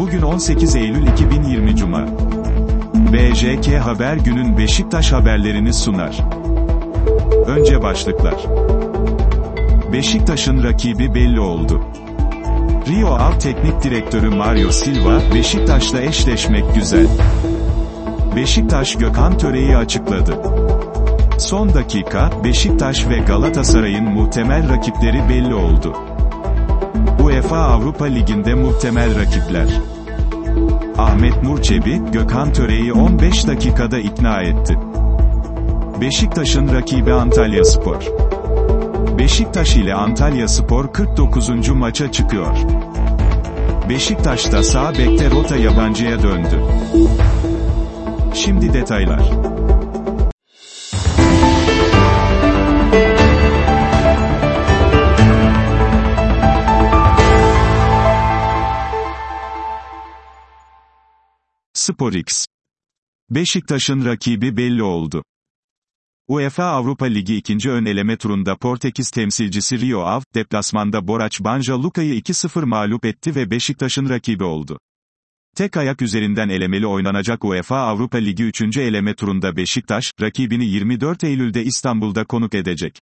Bugün 18 Eylül 2020 Cuma. BJK Haber günün Beşiktaş haberlerini sunar. Önce başlıklar. Beşiktaş'ın rakibi belli oldu. Rio Av Teknik Direktörü Mario Silva, Beşiktaş'la eşleşmek güzel. Beşiktaş Gökhan Töre'yi açıkladı. Son dakika, Beşiktaş ve Galatasaray'ın muhtemel rakipleri belli oldu. UEFA Avrupa Ligi'nde muhtemel rakipler. Ahmet Nurçebi, Gökhan Töre'yi 15 dakikada ikna etti. Beşiktaş'ın rakibi Antalya Spor. Beşiktaş ile Antalya Spor 49. maça çıkıyor. Beşiktaş'ta sağ bekte rota yabancıya döndü. Şimdi detaylar. SporX. Beşiktaş'ın rakibi belli oldu. UEFA Avrupa Ligi ikinci ön eleme turunda Portekiz temsilcisi Rio Ave, deplasmanda Boraç Banja Luka'yı 2-0 mağlup etti ve Beşiktaş'ın rakibi oldu. Tek ayak üzerinden elemeli oynanacak UEFA Avrupa Ligi 3. eleme turunda Beşiktaş, rakibini 24 Eylül'de İstanbul'da konuk edecek.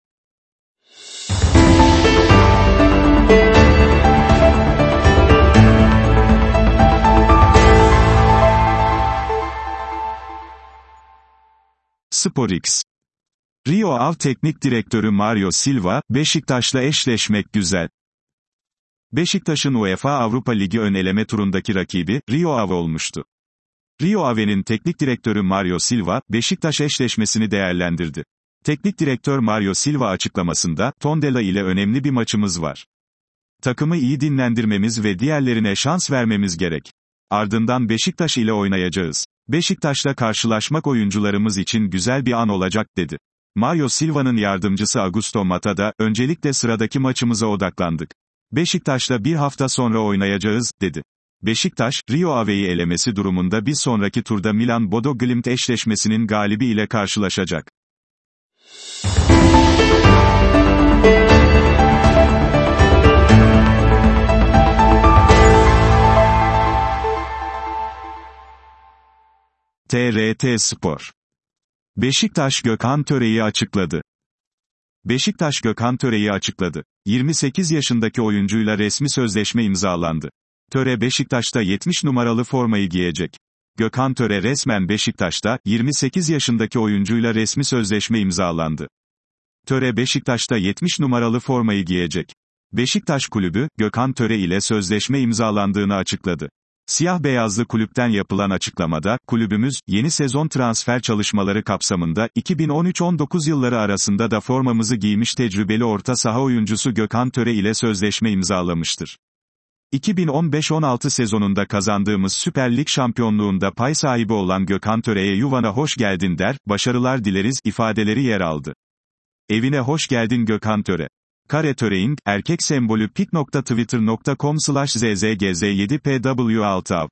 SporX Rio Av Teknik Direktörü Mario Silva, Beşiktaş'la eşleşmek güzel. Beşiktaş'ın UEFA Avrupa Ligi ön eleme turundaki rakibi, Rio Ave olmuştu. Rio Ave'nin teknik direktörü Mario Silva, Beşiktaş eşleşmesini değerlendirdi. Teknik direktör Mario Silva açıklamasında, Tondela ile önemli bir maçımız var. Takımı iyi dinlendirmemiz ve diğerlerine şans vermemiz gerek. Ardından Beşiktaş ile oynayacağız. Beşiktaş'la karşılaşmak oyuncularımız için güzel bir an olacak, dedi. Mario Silva'nın yardımcısı Augusto Mata da, öncelikle sıradaki maçımıza odaklandık. Beşiktaş'la bir hafta sonra oynayacağız, dedi. Beşiktaş, Rio Ave'yi elemesi durumunda bir sonraki turda Milan Bodo Glimt eşleşmesinin galibi ile karşılaşacak. TRT Spor Beşiktaş Gökhan Töre'yi açıkladı. Beşiktaş Gökhan Töre'yi açıkladı. 28 yaşındaki oyuncuyla resmi sözleşme imzalandı. Töre Beşiktaş'ta 70 numaralı formayı giyecek. Gökhan Töre resmen Beşiktaş'ta, 28 yaşındaki oyuncuyla resmi sözleşme imzalandı. Töre Beşiktaş'ta 70 numaralı formayı giyecek. Beşiktaş kulübü, Gökhan Töre ile sözleşme imzalandığını açıkladı. Siyah beyazlı kulüpten yapılan açıklamada, kulübümüz, yeni sezon transfer çalışmaları kapsamında, 2013-19 yılları arasında da formamızı giymiş tecrübeli orta saha oyuncusu Gökhan Töre ile sözleşme imzalamıştır. 2015-16 sezonunda kazandığımız Süper Lig şampiyonluğunda pay sahibi olan Gökhan Töre'ye yuvana hoş geldin der, başarılar dileriz, ifadeleri yer aldı. Evine hoş geldin Gökhan Töre. Kare Töreing, erkek sembolü pik.twitter.com slash zzgz7pw6 av.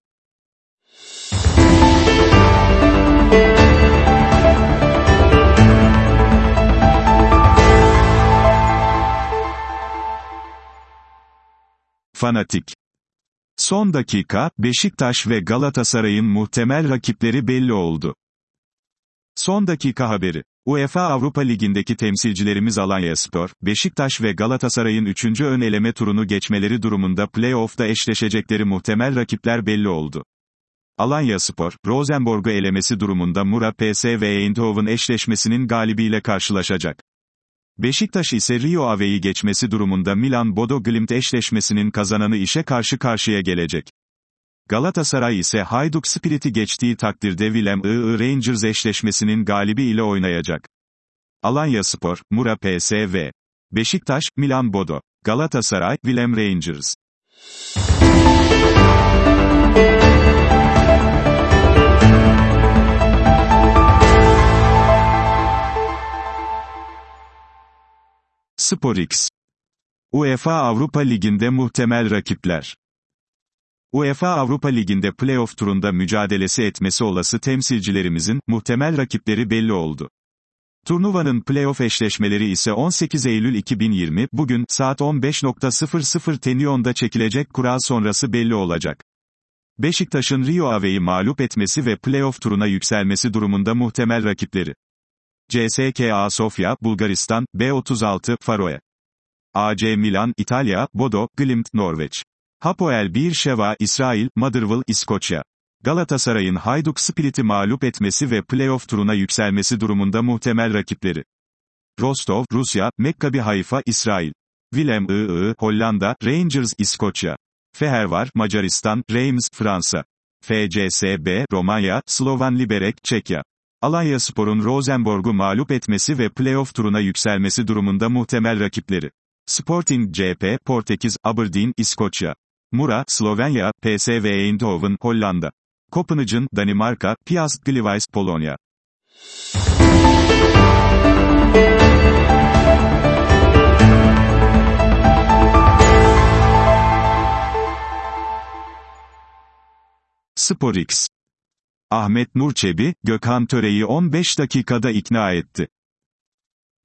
Fanatik. Son dakika, Beşiktaş ve Galatasaray'ın muhtemel rakipleri belli oldu. Son dakika haberi. UEFA Avrupa Ligi'ndeki temsilcilerimiz Alanyaspor, Beşiktaş ve Galatasaray'ın 3. ön eleme turunu geçmeleri durumunda play-off'ta eşleşecekleri muhtemel rakipler belli oldu. Alanyaspor, Rosenborg'u elemesi durumunda Mura PS ve Eindhoven eşleşmesinin galibiyle karşılaşacak. Beşiktaş ise Rio Ave'yi geçmesi durumunda Milan Bodo Glimt eşleşmesinin kazananı işe karşı karşıya gelecek. Galatasaray ise Hajduk Spirit'i geçtiği takdirde Willem II Rangers eşleşmesinin galibi ile oynayacak. Alanya Spor, Mura PSV. Beşiktaş, Milan Bodo. Galatasaray, Willem Rangers. SporX UEFA Avrupa Ligi'nde muhtemel rakipler UEFA Avrupa Ligi'nde playoff turunda mücadelesi etmesi olası temsilcilerimizin, muhtemel rakipleri belli oldu. Turnuvanın playoff eşleşmeleri ise 18 Eylül 2020, bugün, saat 15.00 Tenyon'da çekilecek kura sonrası belli olacak. Beşiktaş'ın Rio Ave'yi mağlup etmesi ve playoff turuna yükselmesi durumunda muhtemel rakipleri. CSKA Sofya, Bulgaristan, B36, Faroe. AC Milan, İtalya, Bodo, Glimt, Norveç. Hapoel Bir Şeva, İsrail, Motherwell, İskoçya. Galatasaray'ın Hajduk Split'i mağlup etmesi ve playoff turuna yükselmesi durumunda muhtemel rakipleri. Rostov, Rusya, Mekkabi Hayfa, İsrail. Willem II, Hollanda, Rangers, İskoçya. Fehervar, Macaristan, Reims, Fransa. FCSB, Romanya, Slovan Liberec, Çekya. Alanya Spor'un Rosenborg'u mağlup etmesi ve playoff turuna yükselmesi durumunda muhtemel rakipleri. Sporting CP, Portekiz, Aberdeen, İskoçya. Mura, Slovenya, PSV Eindhoven, Hollanda. Kopenhagen, Danimarka, Piast Gliwice, Polonya. SporX. Ahmet Nurçebi, Gökhan Töre'yi 15 dakikada ikna etti.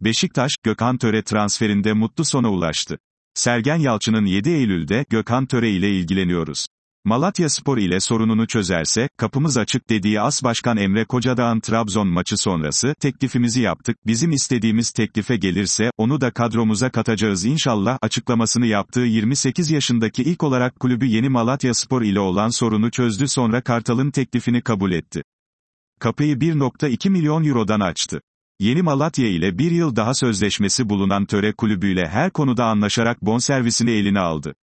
Beşiktaş, Gökhan Töre transferinde mutlu sona ulaştı. Sergen Yalçın'ın 7 Eylül'de Gökhan Töre ile ilgileniyoruz. Malatya Spor ile sorununu çözerse, kapımız açık dediği As Başkan Emre Kocadağ'ın Trabzon maçı sonrası, teklifimizi yaptık, bizim istediğimiz teklife gelirse, onu da kadromuza katacağız inşallah, açıklamasını yaptığı 28 yaşındaki ilk olarak kulübü yeni Malatya Spor ile olan sorunu çözdü sonra Kartal'ın teklifini kabul etti. Kapıyı 1.2 milyon eurodan açtı. Yeni Malatya ile bir yıl daha sözleşmesi bulunan Töre kulübüyle her konuda anlaşarak bonservisini eline aldı.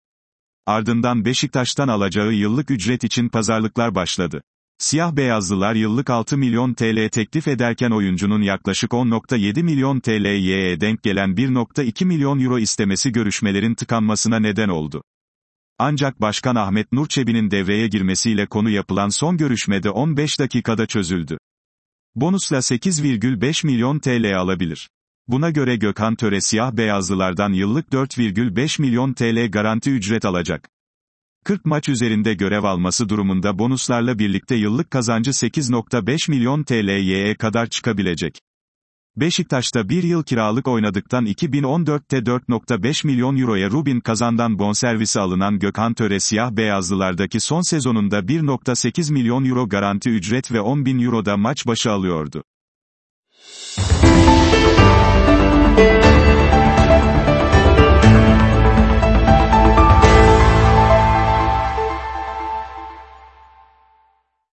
Ardından Beşiktaş'tan alacağı yıllık ücret için pazarlıklar başladı. Siyah beyazlılar yıllık 6 milyon TL teklif ederken oyuncunun yaklaşık 10.7 milyon TL'ye denk gelen 1.2 milyon euro istemesi görüşmelerin tıkanmasına neden oldu. Ancak Başkan Ahmet Nurçebi'nin devreye girmesiyle konu yapılan son görüşmede 15 dakikada çözüldü. Bonusla 8,5 milyon TL alabilir. Buna göre Gökhan Töre siyah beyazlılardan yıllık 4,5 milyon TL garanti ücret alacak. 40 maç üzerinde görev alması durumunda bonuslarla birlikte yıllık kazancı 8.5 milyon TL'ye kadar çıkabilecek. Beşiktaş'ta bir yıl kiralık oynadıktan 2014'te 4.5 milyon euroya Rubin kazandan bonservisi alınan Gökhan Töre siyah beyazlılardaki son sezonunda 1.8 milyon euro garanti ücret ve 10 bin euro da maç başı alıyordu.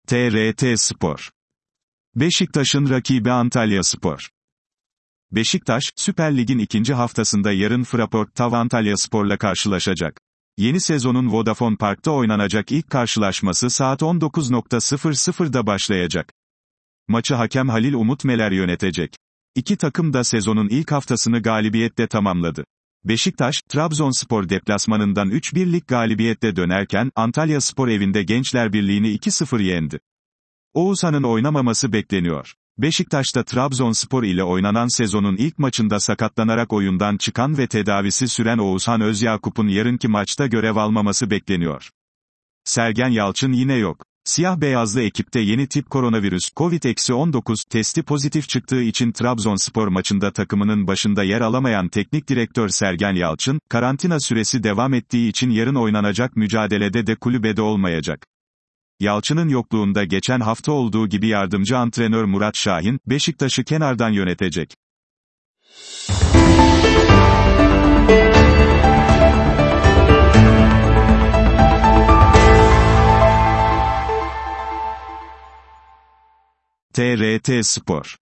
TRT Spor Beşiktaş'ın rakibi Antalya Spor Beşiktaş, Süper Lig'in ikinci haftasında yarın Fraport Tav Antalya Spor'la karşılaşacak. Yeni sezonun Vodafone Park'ta oynanacak ilk karşılaşması saat 19.00'da başlayacak. Maçı hakem Halil Umut Meler yönetecek. İki takım da sezonun ilk haftasını galibiyetle tamamladı. Beşiktaş, Trabzonspor deplasmanından 3-1'lik galibiyetle dönerken, Antalya Spor evinde Gençler Birliği'ni 2-0 yendi. Oğuzhan'ın oynamaması bekleniyor. Beşiktaş'ta Trabzonspor ile oynanan sezonun ilk maçında sakatlanarak oyundan çıkan ve tedavisi süren Oğuzhan Özyakup'un yarınki maçta görev almaması bekleniyor. Sergen Yalçın yine yok. Siyah beyazlı ekipte yeni tip koronavirüs COVID-19 testi pozitif çıktığı için Trabzonspor maçında takımının başında yer alamayan teknik direktör Sergen Yalçın, karantina süresi devam ettiği için yarın oynanacak mücadelede de kulübede olmayacak. Yalçın'ın yokluğunda geçen hafta olduğu gibi yardımcı antrenör Murat Şahin, Beşiktaş'ı kenardan yönetecek. TRT Spor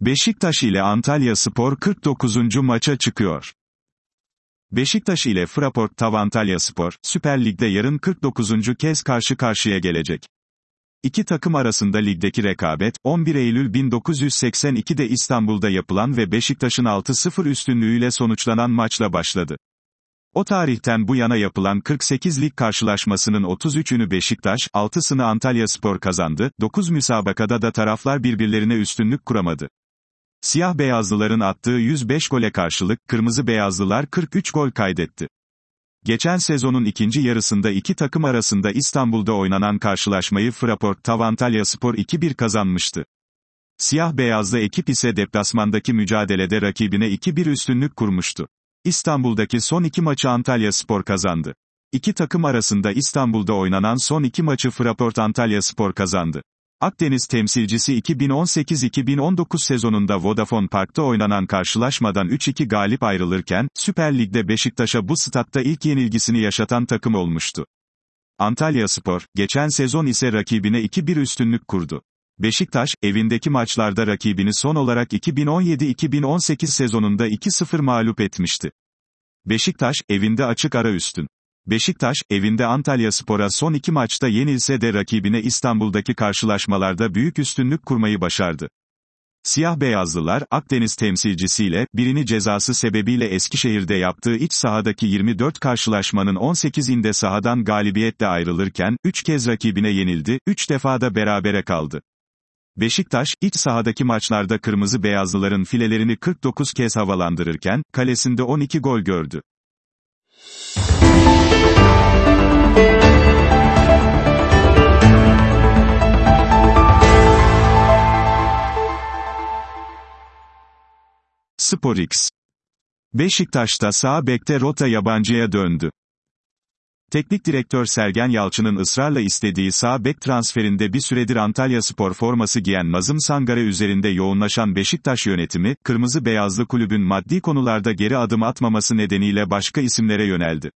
Beşiktaş ile Antalya Spor 49. maça çıkıyor. Beşiktaş ile Fraport Tav Antalya Spor, Süper Lig'de yarın 49. kez karşı karşıya gelecek. İki takım arasında ligdeki rekabet, 11 Eylül 1982'de İstanbul'da yapılan ve Beşiktaş'ın 6-0 üstünlüğüyle sonuçlanan maçla başladı. O tarihten bu yana yapılan 48 lig karşılaşmasının 33'ünü Beşiktaş, 6'sını Antalya Spor kazandı, 9 müsabakada da taraflar birbirlerine üstünlük kuramadı. Siyah beyazlıların attığı 105 gole karşılık, kırmızı beyazlılar 43 gol kaydetti. Geçen sezonun ikinci yarısında iki takım arasında İstanbul'da oynanan karşılaşmayı Fraport Tav Antalya Spor 2-1 kazanmıştı. Siyah beyazlı ekip ise deplasmandaki mücadelede rakibine 2-1 üstünlük kurmuştu. İstanbul'daki son iki maçı Antalya Spor kazandı. İki takım arasında İstanbul'da oynanan son iki maçı Fraport Antalya Spor kazandı. Akdeniz temsilcisi 2018-2019 sezonunda Vodafone Park'ta oynanan karşılaşmadan 3-2 galip ayrılırken, Süper Lig'de Beşiktaş'a bu statta ilk yenilgisini yaşatan takım olmuştu. Antalya Spor, geçen sezon ise rakibine 2-1 üstünlük kurdu. Beşiktaş, evindeki maçlarda rakibini son olarak 2017-2018 sezonunda 2-0 mağlup etmişti. Beşiktaş, evinde açık ara üstün. Beşiktaş, evinde Antalya Spor'a son iki maçta yenilse de rakibine İstanbul'daki karşılaşmalarda büyük üstünlük kurmayı başardı. Siyah beyazlılar, Akdeniz temsilcisiyle, birini cezası sebebiyle Eskişehir'de yaptığı iç sahadaki 24 karşılaşmanın 18'inde sahadan galibiyetle ayrılırken, 3 kez rakibine yenildi, 3 defa da berabere kaldı. Beşiktaş, iç sahadaki maçlarda kırmızı beyazlıların filelerini 49 kez havalandırırken, kalesinde 12 gol gördü. SporX. Beşiktaş'ta sağ bekte rota yabancıya döndü. Teknik direktör Sergen Yalçın'ın ısrarla istediği sağ bek transferinde bir süredir Antalya Spor forması giyen Nazım Sangare üzerinde yoğunlaşan Beşiktaş yönetimi, kırmızı beyazlı kulübün maddi konularda geri adım atmaması nedeniyle başka isimlere yöneldi.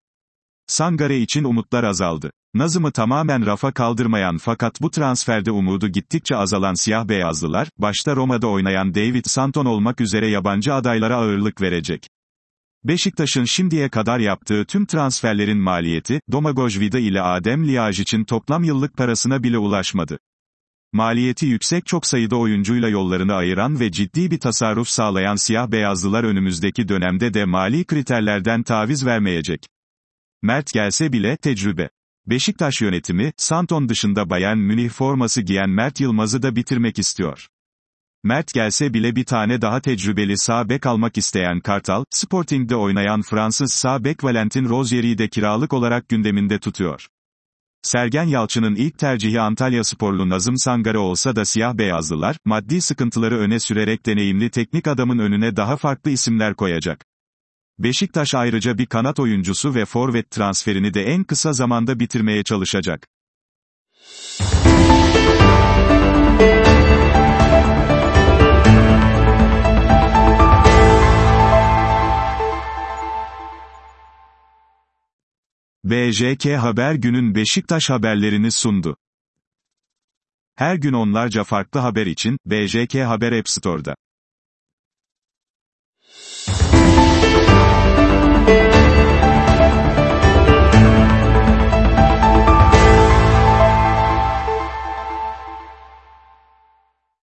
Sangare için umutlar azaldı. Nazım'ı tamamen rafa kaldırmayan fakat bu transferde umudu gittikçe azalan siyah beyazlılar, başta Roma'da oynayan David Santon olmak üzere yabancı adaylara ağırlık verecek. Beşiktaş'ın şimdiye kadar yaptığı tüm transferlerin maliyeti, Domagoj Vida ile Adem için toplam yıllık parasına bile ulaşmadı. Maliyeti yüksek çok sayıda oyuncuyla yollarını ayıran ve ciddi bir tasarruf sağlayan siyah beyazlılar önümüzdeki dönemde de mali kriterlerden taviz vermeyecek. Mert gelse bile, tecrübe. Beşiktaş yönetimi, Santon dışında Bayern Münih forması giyen Mert Yılmaz'ı da bitirmek istiyor. Mert gelse bile bir tane daha tecrübeli sağ bek almak isteyen Kartal, Sporting'de oynayan Fransız sağ bek Valentin Rozier'i de kiralık olarak gündeminde tutuyor. Sergen Yalçın'ın ilk tercihi Antalya sporlu Nazım Sangare olsa da siyah beyazlılar, maddi sıkıntıları öne sürerek deneyimli teknik adamın önüne daha farklı isimler koyacak. Beşiktaş ayrıca bir kanat oyuncusu ve forvet transferini de en kısa zamanda bitirmeye çalışacak. BJK Haber günün Beşiktaş haberlerini sundu. Her gün onlarca farklı haber için BJK Haber App Store'da. Thank you.